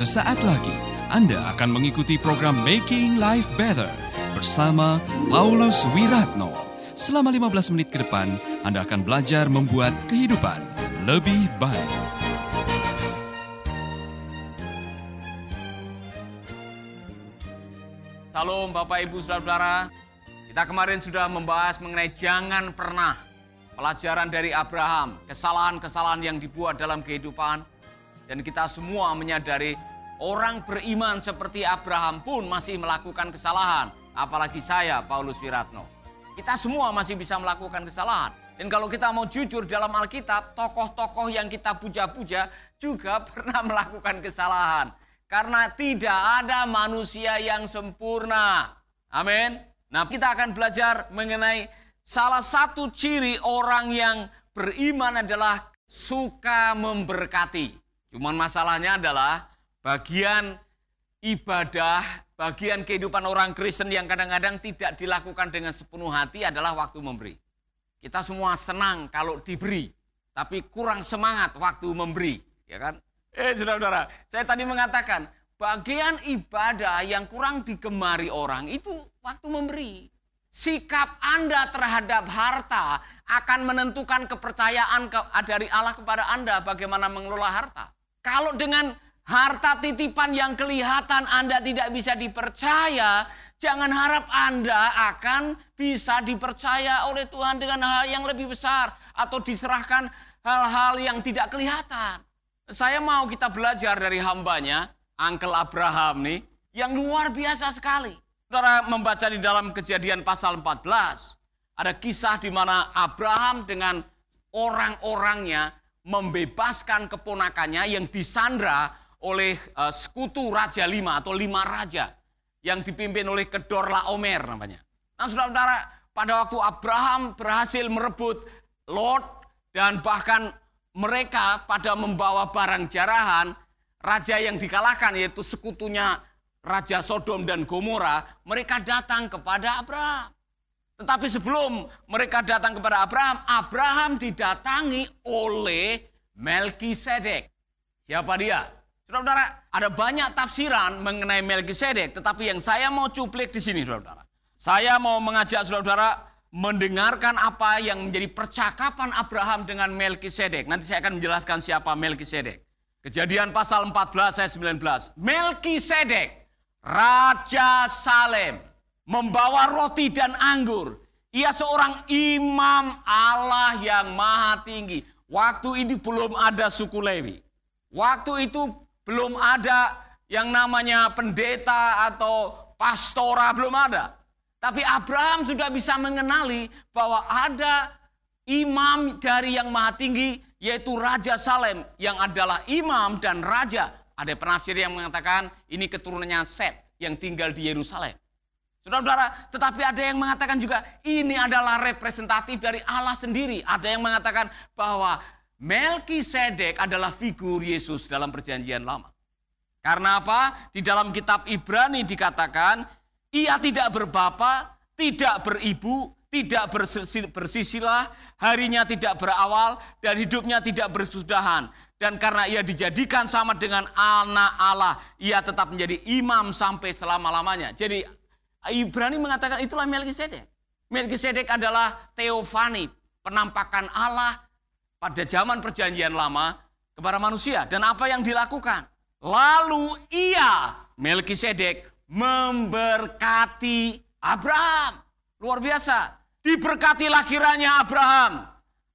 Sesaat lagi Anda akan mengikuti program Making Life Better bersama Paulus Wiratno. Selama 15 menit ke depan, Anda akan belajar membuat kehidupan lebih baik. Salam Bapak Ibu Saudara-saudara. Kita kemarin sudah membahas mengenai jangan pernah pelajaran dari Abraham, kesalahan-kesalahan yang dibuat dalam kehidupan dan kita semua menyadari orang beriman seperti Abraham pun masih melakukan kesalahan, apalagi saya Paulus Wiratno. Kita semua masih bisa melakukan kesalahan. Dan kalau kita mau jujur dalam Alkitab, tokoh-tokoh yang kita puja-puja juga pernah melakukan kesalahan. Karena tidak ada manusia yang sempurna. Amin. Nah, kita akan belajar mengenai salah satu ciri orang yang beriman adalah suka memberkati. Cuman masalahnya adalah bagian ibadah, bagian kehidupan orang Kristen yang kadang-kadang tidak dilakukan dengan sepenuh hati adalah waktu memberi. Kita semua senang kalau diberi, tapi kurang semangat waktu memberi, ya kan? Eh, saudara-saudara, saya tadi mengatakan bagian ibadah yang kurang digemari orang itu waktu memberi. Sikap Anda terhadap harta akan menentukan kepercayaan dari Allah kepada Anda bagaimana mengelola harta. Kalau dengan harta titipan yang kelihatan Anda tidak bisa dipercaya, jangan harap Anda akan bisa dipercaya oleh Tuhan dengan hal yang lebih besar atau diserahkan hal-hal yang tidak kelihatan. Saya mau kita belajar dari hambanya, Uncle Abraham nih, yang luar biasa sekali. Saudara membaca di dalam kejadian pasal 14, ada kisah di mana Abraham dengan orang-orangnya membebaskan keponakannya yang disandra oleh uh, sekutu Raja Lima atau Lima Raja yang dipimpin oleh Kedor Laomer namanya. Nah saudara-saudara, pada waktu Abraham berhasil merebut Lot dan bahkan mereka pada membawa barang jarahan, raja yang dikalahkan yaitu sekutunya Raja Sodom dan Gomora, mereka datang kepada Abraham. Tetapi sebelum mereka datang kepada Abraham, Abraham didatangi oleh Melkisedek. Siapa dia? Saudara-saudara, ada banyak tafsiran mengenai Melkisedek, tetapi yang saya mau cuplik di sini, saudara-saudara. Saya mau mengajak saudara-saudara mendengarkan apa yang menjadi percakapan Abraham dengan Melkisedek. Nanti saya akan menjelaskan siapa Melkisedek. Kejadian pasal 14 ayat 19. Melkisedek, Raja Salem, membawa roti dan anggur. Ia seorang imam Allah yang maha tinggi. Waktu itu belum ada suku Lewi. Waktu itu belum ada yang namanya pendeta atau pastora, belum ada. Tapi Abraham sudah bisa mengenali bahwa ada imam dari yang maha tinggi yaitu Raja Salem yang adalah imam dan raja. Ada penafsir yang mengatakan ini keturunannya Set yang tinggal di Yerusalem. Saudara-saudara, tetapi ada yang mengatakan juga ini adalah representatif dari Allah sendiri. Ada yang mengatakan bahwa Melkisedek adalah figur Yesus dalam perjanjian lama. Karena apa? Di dalam kitab Ibrani dikatakan ia tidak berbapa, tidak beribu, tidak bersisilah, harinya tidak berawal, dan hidupnya tidak bersudahan. Dan karena ia dijadikan sama dengan anak Allah, ia tetap menjadi imam sampai selama-lamanya. Jadi Ibrani mengatakan itulah Melkisedek. Melkisedek adalah teofani, penampakan Allah pada zaman perjanjian lama kepada manusia. Dan apa yang dilakukan? Lalu ia, Melkisedek, memberkati Abraham. Luar biasa. Diberkatilah kiranya Abraham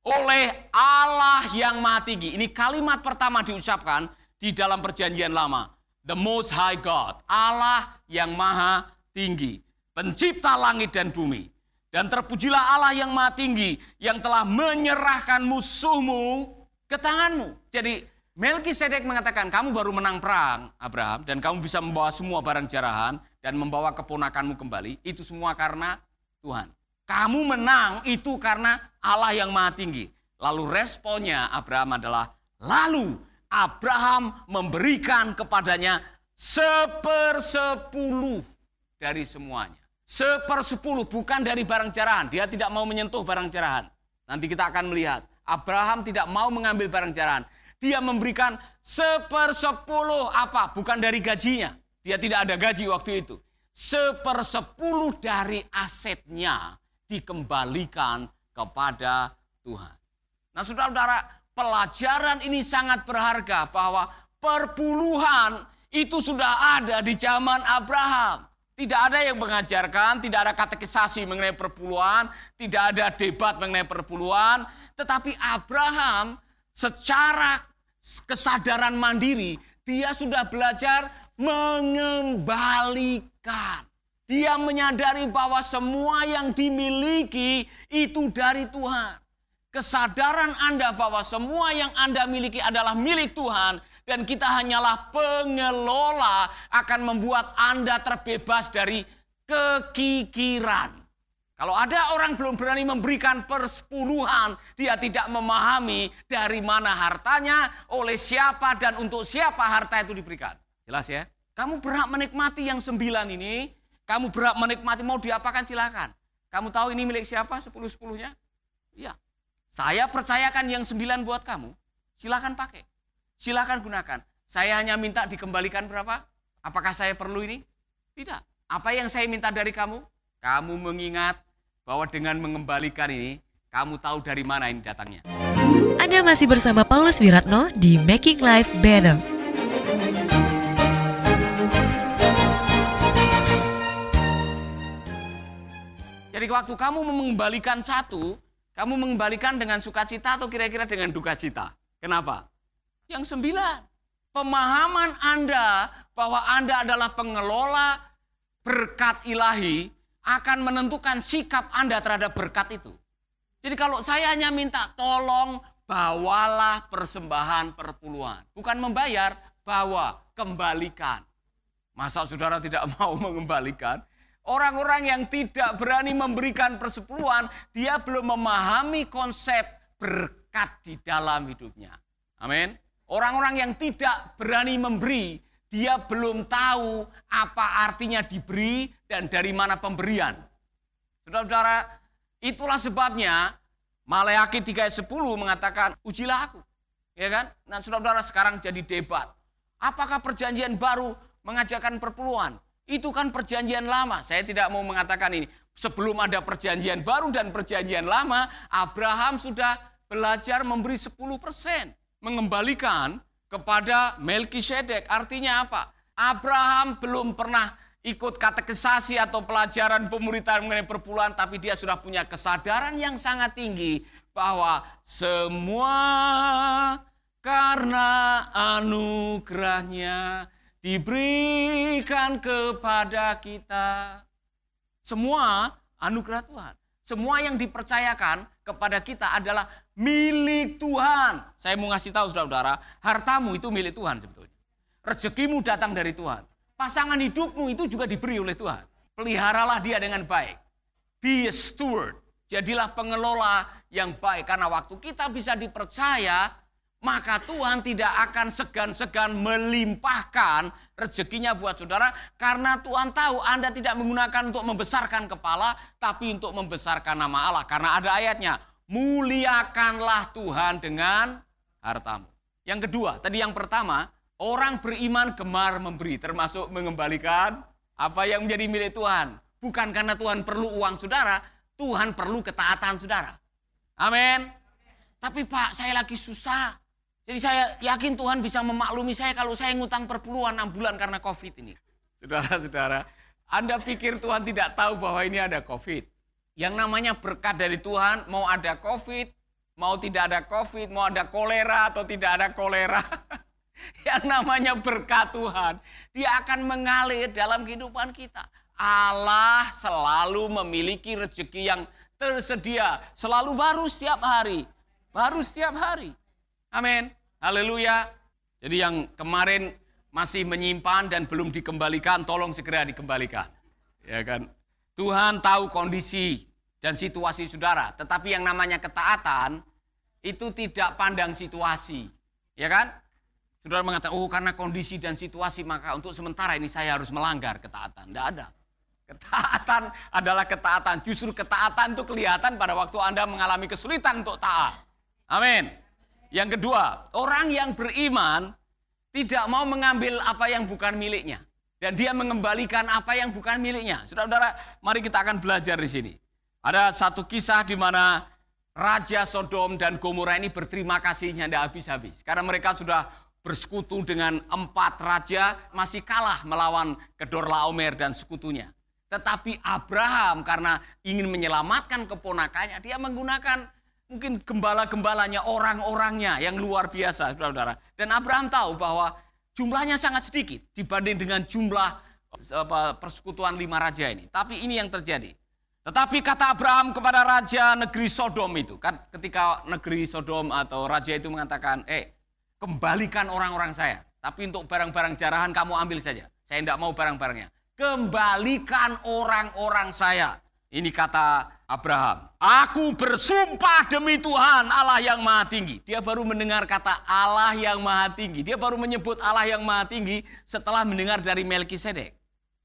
oleh Allah yang maha tinggi. Ini kalimat pertama diucapkan di dalam perjanjian lama. The Most High God. Allah yang maha tinggi. Pencipta langit dan bumi. Dan terpujilah Allah yang maha tinggi yang telah menyerahkan musuhmu ke tanganmu. Jadi Melkisedek mengatakan, kamu baru menang perang, Abraham, dan kamu bisa membawa semua barang jarahan dan membawa keponakanmu kembali. Itu semua karena Tuhan. Kamu menang itu karena Allah yang maha tinggi. Lalu responnya Abraham adalah, lalu Abraham memberikan kepadanya sepersepuluh dari semuanya. Sepersepuluh, bukan dari barang jarahan. Dia tidak mau menyentuh barang jarahan. Nanti kita akan melihat. Abraham tidak mau mengambil barang jarahan dia memberikan sepersepuluh apa? Bukan dari gajinya. Dia tidak ada gaji waktu itu. Sepersepuluh dari asetnya dikembalikan kepada Tuhan. Nah saudara-saudara, pelajaran ini sangat berharga bahwa perpuluhan itu sudah ada di zaman Abraham. Tidak ada yang mengajarkan, tidak ada katekisasi mengenai perpuluhan, tidak ada debat mengenai perpuluhan, tetapi Abraham secara kesadaran mandiri, dia sudah belajar mengembalikan. Dia menyadari bahwa semua yang dimiliki itu dari Tuhan. Kesadaran Anda bahwa semua yang Anda miliki adalah milik Tuhan dan kita hanyalah pengelola akan membuat Anda terbebas dari kekikiran. Kalau ada orang belum berani memberikan persepuluhan, dia tidak memahami dari mana hartanya, oleh siapa dan untuk siapa harta itu diberikan. Jelas ya? Kamu berhak menikmati yang sembilan ini, kamu berhak menikmati, mau diapakan silakan. Kamu tahu ini milik siapa sepuluh-sepuluhnya? Iya. Saya percayakan yang sembilan buat kamu, silakan pakai. Silakan gunakan. Saya hanya minta dikembalikan berapa? Apakah saya perlu ini? Tidak. Apa yang saya minta dari kamu? Kamu mengingat bahwa dengan mengembalikan ini, kamu tahu dari mana ini datangnya. Anda masih bersama Paulus Wiratno di Making Life Better. Jadi waktu kamu mengembalikan satu, kamu mengembalikan dengan sukacita atau kira-kira dengan duka cita. Kenapa? Yang sembilan, pemahaman Anda bahwa Anda adalah pengelola berkat ilahi akan menentukan sikap Anda terhadap berkat itu. Jadi kalau saya hanya minta tolong bawalah persembahan perpuluhan. Bukan membayar, bawa, kembalikan. Masa saudara tidak mau mengembalikan? Orang-orang yang tidak berani memberikan persepuluhan, dia belum memahami konsep berkat di dalam hidupnya. Amin. Orang-orang yang tidak berani memberi, dia belum tahu apa artinya diberi dan dari mana pemberian. Saudara-saudara, itulah sebabnya Maleakhi 3 ayat 10 mengatakan, ujilah aku. Ya kan? Nah saudara-saudara sekarang jadi debat. Apakah perjanjian baru mengajarkan perpuluhan? Itu kan perjanjian lama. Saya tidak mau mengatakan ini. Sebelum ada perjanjian baru dan perjanjian lama, Abraham sudah belajar memberi 10 persen mengembalikan kepada Melkisedek. Artinya apa? Abraham belum pernah ikut katekisasi atau pelajaran pemuritan mengenai perpuluhan, tapi dia sudah punya kesadaran yang sangat tinggi bahwa semua karena anugerahnya diberikan kepada kita. Semua anugerah Tuhan. Semua yang dipercayakan kepada kita adalah milik Tuhan. Saya mau ngasih tahu saudara-saudara, hartamu itu milik Tuhan sebetulnya. Rezekimu datang dari Tuhan. Pasangan hidupmu itu juga diberi oleh Tuhan. Peliharalah dia dengan baik. Be a steward. Jadilah pengelola yang baik. Karena waktu kita bisa dipercaya, maka Tuhan tidak akan segan-segan melimpahkan rezekinya buat saudara. Karena Tuhan tahu Anda tidak menggunakan untuk membesarkan kepala, tapi untuk membesarkan nama Allah. Karena ada ayatnya, muliakanlah Tuhan dengan hartamu. Yang kedua, tadi yang pertama, orang beriman gemar memberi, termasuk mengembalikan apa yang menjadi milik Tuhan. Bukan karena Tuhan perlu uang saudara, Tuhan perlu ketaatan saudara. Amin. Tapi Pak, saya lagi susah. Jadi saya yakin Tuhan bisa memaklumi saya kalau saya ngutang perpuluhan 6 bulan karena COVID ini. Saudara-saudara, Anda pikir Tuhan tidak tahu bahwa ini ada COVID? Yang namanya berkat dari Tuhan, mau ada COVID, mau tidak ada COVID, mau ada kolera atau tidak ada kolera. yang namanya berkat Tuhan, dia akan mengalir dalam kehidupan kita. Allah selalu memiliki rezeki yang tersedia, selalu baru setiap hari. Baru setiap hari. Amin. Haleluya. Jadi yang kemarin masih menyimpan dan belum dikembalikan, tolong segera dikembalikan. Ya kan? Tuhan tahu kondisi dan situasi saudara. Tetapi yang namanya ketaatan itu tidak pandang situasi. Ya kan? Saudara mengatakan, oh karena kondisi dan situasi maka untuk sementara ini saya harus melanggar ketaatan. Tidak ada. Ketaatan adalah ketaatan. Justru ketaatan itu kelihatan pada waktu Anda mengalami kesulitan untuk taat. Amin. Yang kedua, orang yang beriman tidak mau mengambil apa yang bukan miliknya. Dan dia mengembalikan apa yang bukan miliknya. Saudara-saudara, mari kita akan belajar di sini. Ada satu kisah di mana Raja Sodom dan Gomora ini berterima kasihnya tidak habis-habis. Karena mereka sudah bersekutu dengan empat raja, masih kalah melawan Kedor Laomer dan sekutunya. Tetapi Abraham karena ingin menyelamatkan keponakannya, dia menggunakan mungkin gembala-gembalanya, orang-orangnya yang luar biasa, saudara-saudara. Dan Abraham tahu bahwa jumlahnya sangat sedikit dibanding dengan jumlah persekutuan lima raja ini. Tapi ini yang terjadi. Tetapi kata Abraham kepada raja negeri Sodom itu, kan ketika negeri Sodom atau raja itu mengatakan, eh kembalikan orang-orang saya. Tapi untuk barang-barang jarahan kamu ambil saja. Saya tidak mau barang-barangnya. Kembalikan orang-orang saya. Ini kata Abraham. Aku bersumpah demi Tuhan Allah yang maha tinggi. Dia baru mendengar kata Allah yang maha tinggi. Dia baru menyebut Allah yang maha tinggi setelah mendengar dari Melkisedek.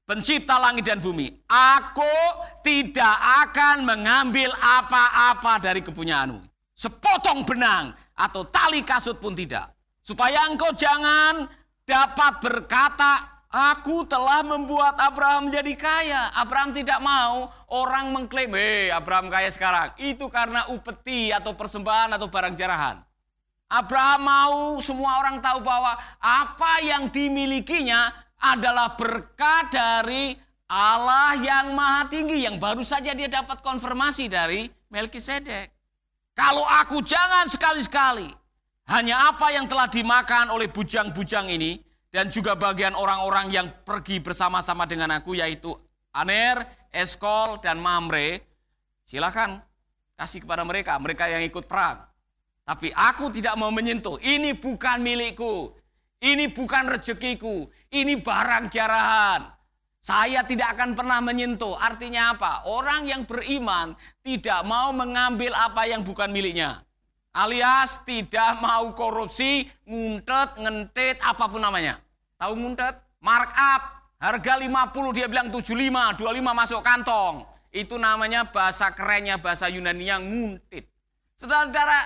Pencipta langit dan bumi. Aku tidak akan mengambil apa-apa dari kepunyaanmu. Sepotong benang atau tali kasut pun tidak. Supaya engkau jangan dapat berkata Aku telah membuat Abraham menjadi kaya. Abraham tidak mau orang mengklaim, hei Abraham kaya sekarang. Itu karena upeti atau persembahan atau barang jarahan. Abraham mau semua orang tahu bahwa apa yang dimilikinya adalah berkat dari Allah yang maha tinggi. Yang baru saja dia dapat konfirmasi dari Melkisedek. Kalau aku jangan sekali-sekali hanya apa yang telah dimakan oleh bujang-bujang ini, dan juga bagian orang-orang yang pergi bersama-sama dengan aku yaitu Aner, Eskol, dan Mamre. Silakan kasih kepada mereka, mereka yang ikut perang. Tapi aku tidak mau menyentuh. Ini bukan milikku. Ini bukan rezekiku. Ini barang jarahan. Saya tidak akan pernah menyentuh. Artinya apa? Orang yang beriman tidak mau mengambil apa yang bukan miliknya. Alias tidak mau korupsi, nguntet, ngentit, apa pun namanya. Tahu nguntet? Markup. Harga 50 dia bilang 75, 25 masuk kantong. Itu namanya bahasa kerennya bahasa Yunani yang nguntit. Saudara-saudara,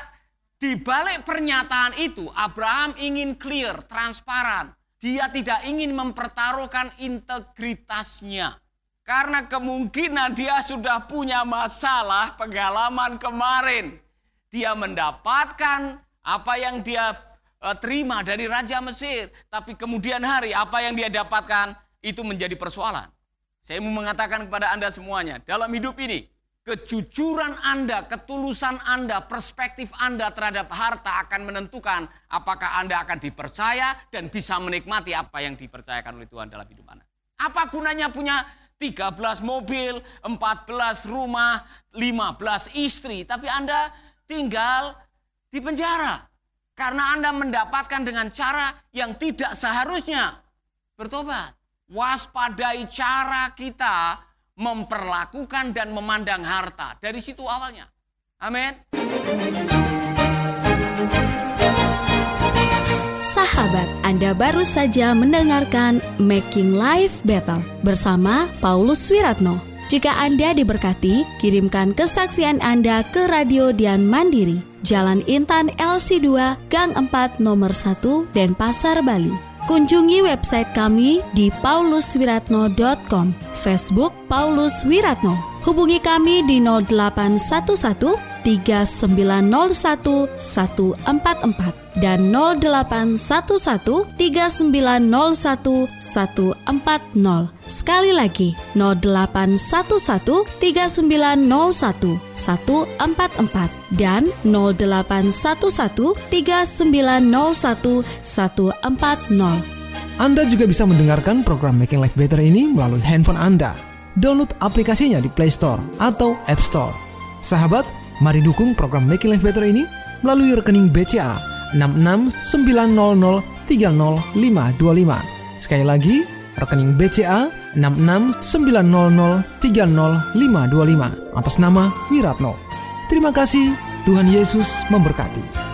di balik pernyataan itu Abraham ingin clear, transparan. Dia tidak ingin mempertaruhkan integritasnya. Karena kemungkinan dia sudah punya masalah pengalaman kemarin dia mendapatkan apa yang dia uh, terima dari Raja Mesir. Tapi kemudian hari apa yang dia dapatkan itu menjadi persoalan. Saya mau mengatakan kepada Anda semuanya, dalam hidup ini, kejujuran Anda, ketulusan Anda, perspektif Anda terhadap harta akan menentukan apakah Anda akan dipercaya dan bisa menikmati apa yang dipercayakan oleh Tuhan dalam hidup Anda. Apa gunanya punya 13 mobil, 14 rumah, 15 istri, tapi Anda tinggal di penjara. Karena Anda mendapatkan dengan cara yang tidak seharusnya bertobat. Waspadai cara kita memperlakukan dan memandang harta. Dari situ awalnya. Amin. Sahabat, Anda baru saja mendengarkan Making Life Better bersama Paulus Wiratno. Jika Anda diberkati, kirimkan kesaksian Anda ke Radio Dian Mandiri, Jalan Intan LC2, Gang 4 Nomor 1, Denpasar, Bali. Kunjungi website kami di pauluswiratno.com, Facebook Paulus Wiratno. Hubungi kami di 0811 3901 144 dan 0811 3901 140. Sekali lagi 0811 3901 144 dan 0811 3901 140. Anda juga bisa mendengarkan program Making Life Better ini melalui handphone Anda. Download aplikasinya di Play Store atau App Store. Sahabat, Mari dukung program Making Life Better ini melalui rekening BCA 6690300525. Sekali lagi, rekening BCA 6690300525 atas nama Wiratno. Terima kasih, Tuhan Yesus memberkati.